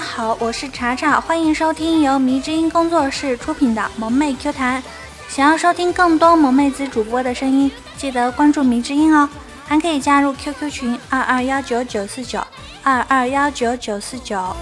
好，我是查查，欢迎收听由迷之音工作室出品的萌妹 Q 弹。想要收听更多萌妹子主播的声音，记得关注迷之音哦，还可以加入 QQ 群二二幺九九四九二二幺九九四九。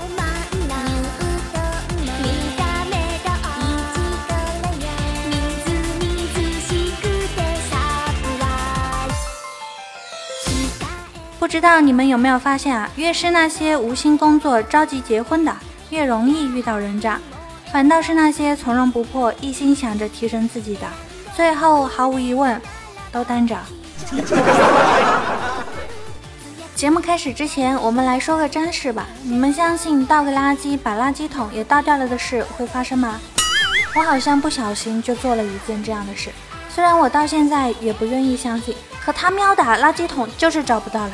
不知道你们有没有发现啊？越是那些无心工作、着急结婚的，越容易遇到人渣；反倒是那些从容不迫、一心想着提升自己的，最后毫无疑问都单着。节目开始之前，我们来说个真事吧。你们相信倒个垃圾把垃圾桶也倒掉了的事会发生吗？我好像不小心就做了一件这样的事，虽然我到现在也不愿意相信，可他喵的垃圾桶就是找不到了。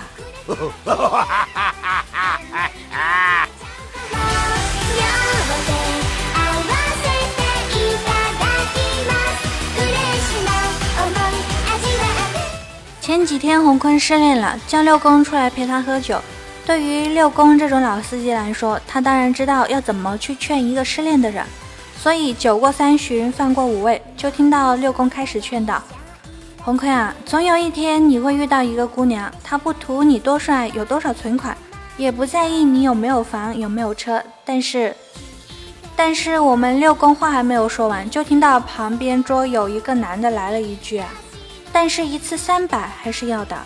前几天洪坤失恋了，叫六公出来陪他喝酒。对于六公这种老司机来说，他当然知道要怎么去劝一个失恋的人，所以酒过三巡，饭过五味，就听到六公开始劝道。红坤啊，总有一天你会遇到一个姑娘，她不图你多帅，有多少存款，也不在意你有没有房，有没有车。但是，但是我们六公话还没有说完，就听到旁边桌有一个男的来了一句啊：“但是一次三百还是要的。”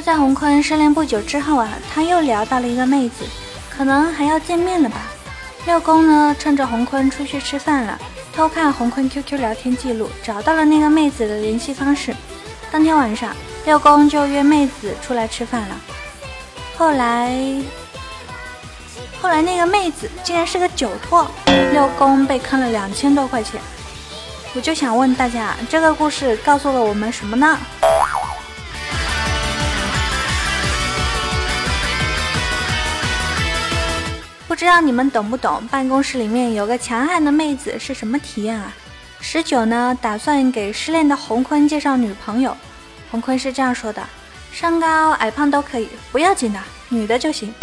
就在洪坤失恋不久之后啊，他又聊到了一个妹子，可能还要见面了吧。六公呢，趁着洪坤出去吃饭了，偷看洪坤 QQ 聊天记录，找到了那个妹子的联系方式。当天晚上，六公就约妹子出来吃饭了。后来，后来那个妹子竟然是个酒托，六公被坑了两千多块钱。我就想问大家，这个故事告诉了我们什么呢？不知道你们懂不懂？办公室里面有个强悍的妹子是什么体验啊？十九呢，打算给失恋的洪坤介绍女朋友。洪坤是这样说的：身高矮胖都可以，不要紧的，女的就行。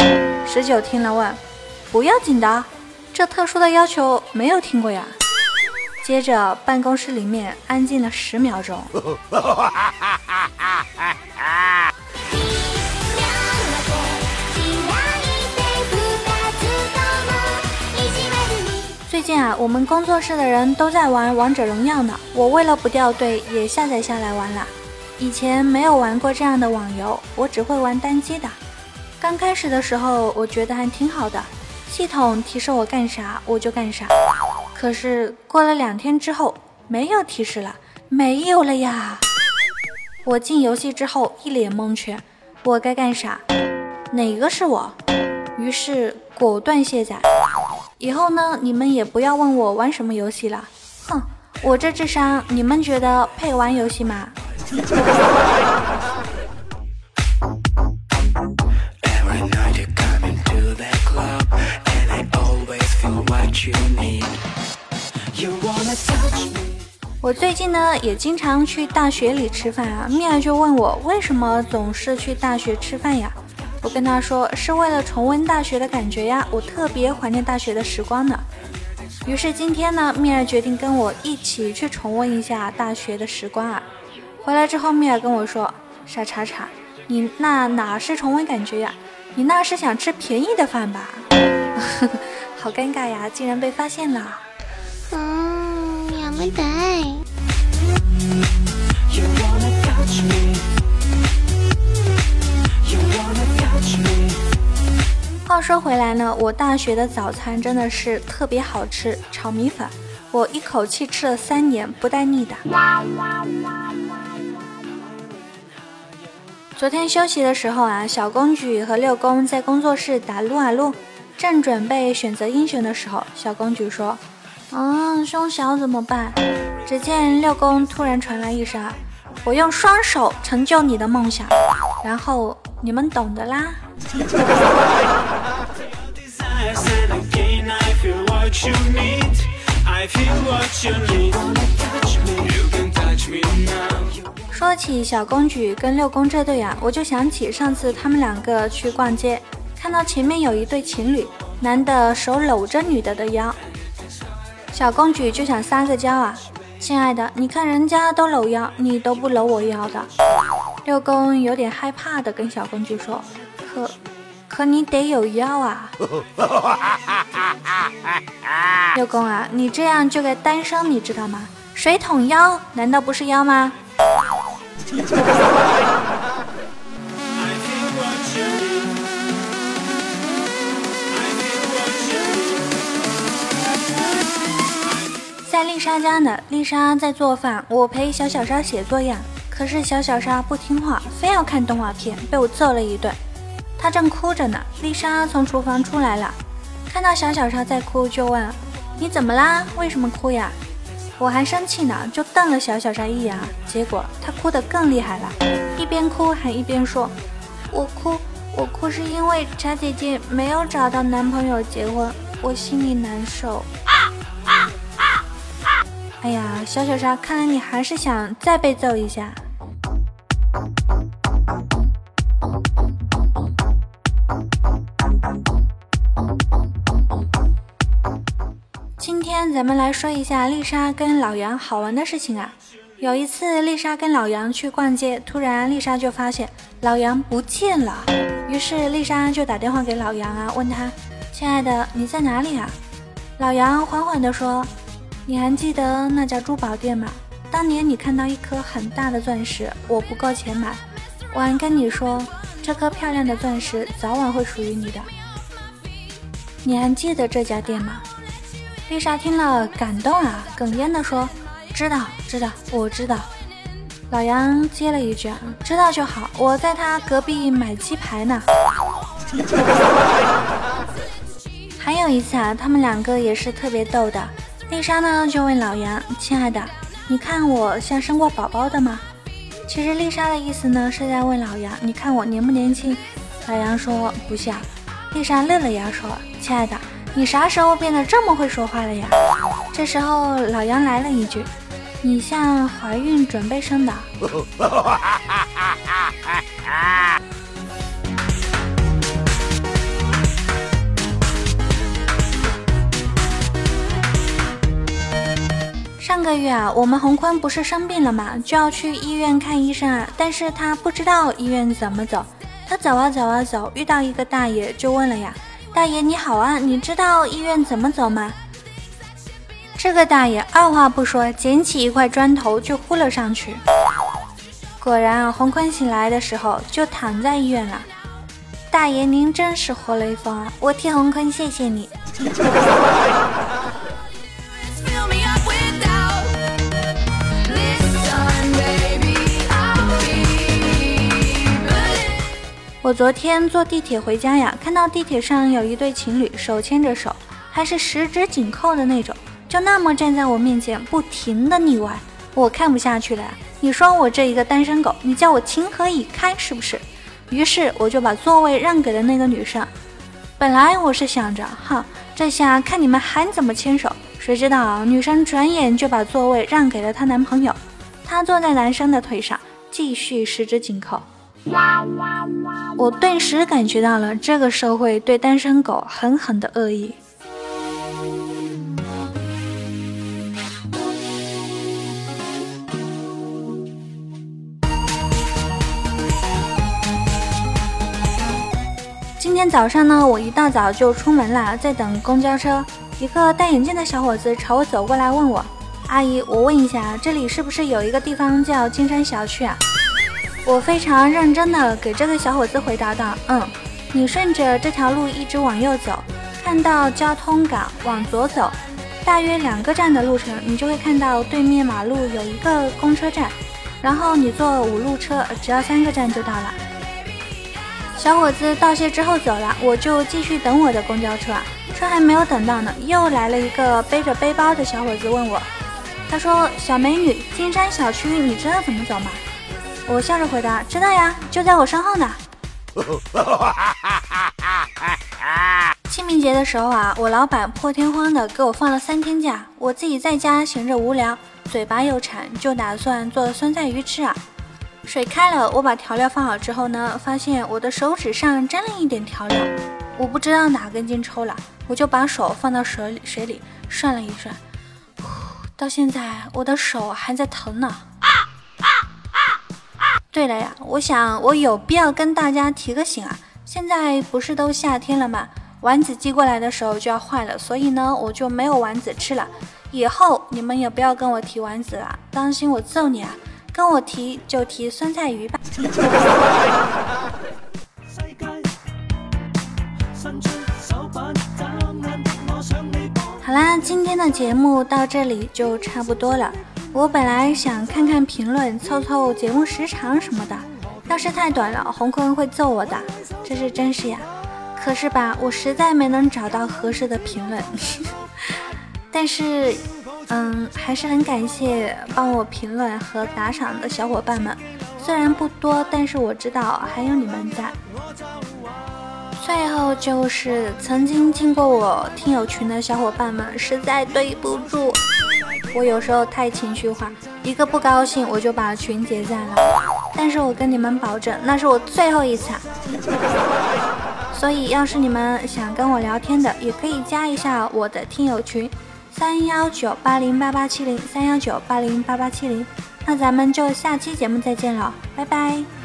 十九听了问：不要紧的？这特殊的要求没有听过呀。接着办公室里面安静了十秒钟。近啊，我们工作室的人都在玩王者荣耀呢。我为了不掉队，也下载下来玩了。以前没有玩过这样的网游，我只会玩单机的。刚开始的时候，我觉得还挺好的，系统提示我干啥我就干啥。可是过了两天之后，没有提示了，没有了呀。我进游戏之后一脸蒙圈，我该干啥？哪个是我？于是果断卸载。以后呢，你们也不要问我玩什么游戏了。哼，我这智商，你们觉得配玩游戏吗？我最近呢，也经常去大学里吃饭啊。蜜儿就问我，为什么总是去大学吃饭呀？我跟他说是为了重温大学的感觉呀，我特别怀念大学的时光呢。于是今天呢，蜜儿决定跟我一起去重温一下大学的时光啊。回来之后，蜜儿跟我说：“傻叉叉，你那哪是重温感觉呀？你那是想吃便宜的饭吧？”好尴尬呀，竟然被发现了。嗯，やめた 说回来呢，我大学的早餐真的是特别好吃，炒米粉，我一口气吃了三年不带腻的。昨天休息的时候啊，小公举和六公在工作室打撸啊撸，正准备选择英雄的时候，小公举说：“嗯，胸小怎么办？”只见六公突然传来一声：“我用双手成就你的梦想。”然后你们懂的啦。说起小公举跟六公这对啊，我就想起上次他们两个去逛街，看到前面有一对情侣，男的手搂着女的的腰，小公举就想撒个娇啊，亲爱的，你看人家都搂腰，你都不搂我腰的。六公有点害怕的跟小公举说，可可你得有腰啊。六公啊，你这样就该单身，你知道吗？水桶腰难道不是腰吗？在丽莎家呢，丽莎在做饭，我陪小小莎写作业。可是小小莎不听话，非要看动画片，被我揍了一顿。她正哭着呢，丽莎从厨房出来了，看到小小莎在哭，就问：“你怎么啦？为什么哭呀？”我还生气呢，就瞪了小小莎一眼，结果她哭得更厉害了，一边哭还一边说：“我哭，我哭是因为茶姐姐没有找到男朋友结婚，我心里难受。”哎呀，小小莎，看来你还是想再被揍一下。天咱们来说一下丽莎跟老杨好玩的事情啊。有一次，丽莎跟老杨去逛街，突然丽莎就发现老杨不见了。于是丽莎就打电话给老杨啊，问他：“亲爱的，你在哪里啊？”老杨缓缓地说：“你还记得那家珠宝店吗？当年你看到一颗很大的钻石，我不够钱买，我还跟你说，这颗漂亮的钻石早晚会属于你的。你还记得这家店吗？”丽莎听了，感动啊，哽咽地说：“知道，知道，我知道。”老杨接了一句：“知道就好，我在他隔壁买鸡排呢。”还有一次啊，他们两个也是特别逗的。丽莎呢就问老杨：“亲爱的，你看我像生过宝宝的吗？”其实丽莎的意思呢是在问老杨：“你看我年不年轻？”老杨说：“不像。”丽莎乐了呀，说：“亲爱的。”你啥时候变得这么会说话了呀？这时候老杨来了一句：“你像怀孕准备生的。上个月啊，我们洪坤不是生病了吗？就要去医院看医生啊，但是他不知道医院怎么走。他走啊走啊走，遇到一个大爷，就问了呀。大爷你好啊，你知道医院怎么走吗？这个大爷二话不说，捡起一块砖头就呼了上去。果然啊，洪坤醒来的时候就躺在医院了。大爷您真是活雷锋啊！我替洪坤谢谢你。我昨天坐地铁回家呀，看到地铁上有一对情侣手牵着手，还是十指紧扣的那种，就那么站在我面前不停的腻歪，我看不下去了呀！你说我这一个单身狗，你叫我情何以堪是不是？于是我就把座位让给了那个女生。本来我是想着，哈，这下看你们还怎么牵手？谁知道女生转眼就把座位让给了她男朋友，她坐在男生的腿上，继续十指紧扣。我顿时感觉到了这个社会对单身狗狠狠的恶意。今天早上呢，我一大早就出门了，在等公交车。一个戴眼镜的小伙子朝我走过来，问我：“阿姨，我问一下，这里是不是有一个地方叫金山小区啊？”我非常认真的给这个小伙子回答道：“嗯，你顺着这条路一直往右走，看到交通岗，往左走，大约两个站的路程，你就会看到对面马路有一个公车站，然后你坐五路车，只要三个站就到了。”小伙子道谢之后走了，我就继续等我的公交车啊，车还没有等到呢，又来了一个背着背包的小伙子问我，他说：“小美女，金山小区你知道怎么走吗？”我笑着回答：“知道呀，就在我身后呢。”清明节的时候啊，我老板破天荒的给我放了三天假，我自己在家闲着无聊，嘴巴又馋，就打算做酸菜鱼吃啊。水开了，我把调料放好之后呢，发现我的手指上沾了一点调料，我不知道哪根筋抽了，我就把手放到水里水里涮了一涮，到现在我的手还在疼呢。对了呀，我想我有必要跟大家提个醒啊，现在不是都夏天了吗？丸子寄过来的时候就要坏了，所以呢，我就没有丸子吃了。以后你们也不要跟我提丸子了，当心我揍你啊！跟我提就提酸菜鱼吧。好啦，今天的节目到这里就差不多了。我本来想看看评论，凑凑节目时长什么的，要是太短了，红坤会揍我的，这是真事呀。可是吧，我实在没能找到合适的评论。但是，嗯，还是很感谢帮我评论和打赏的小伙伴们，虽然不多，但是我知道还有你们在。最后就是曾经进过我听友群的小伙伴们，实在对不住，我有时候太情绪化，一个不高兴我就把群解散了。但是我跟你们保证，那是我最后一次。所以，要是你们想跟我聊天的，也可以加一下我的听友群。三幺九八零八八七零，三幺九八零八八七零，那咱们就下期节目再见了，拜拜。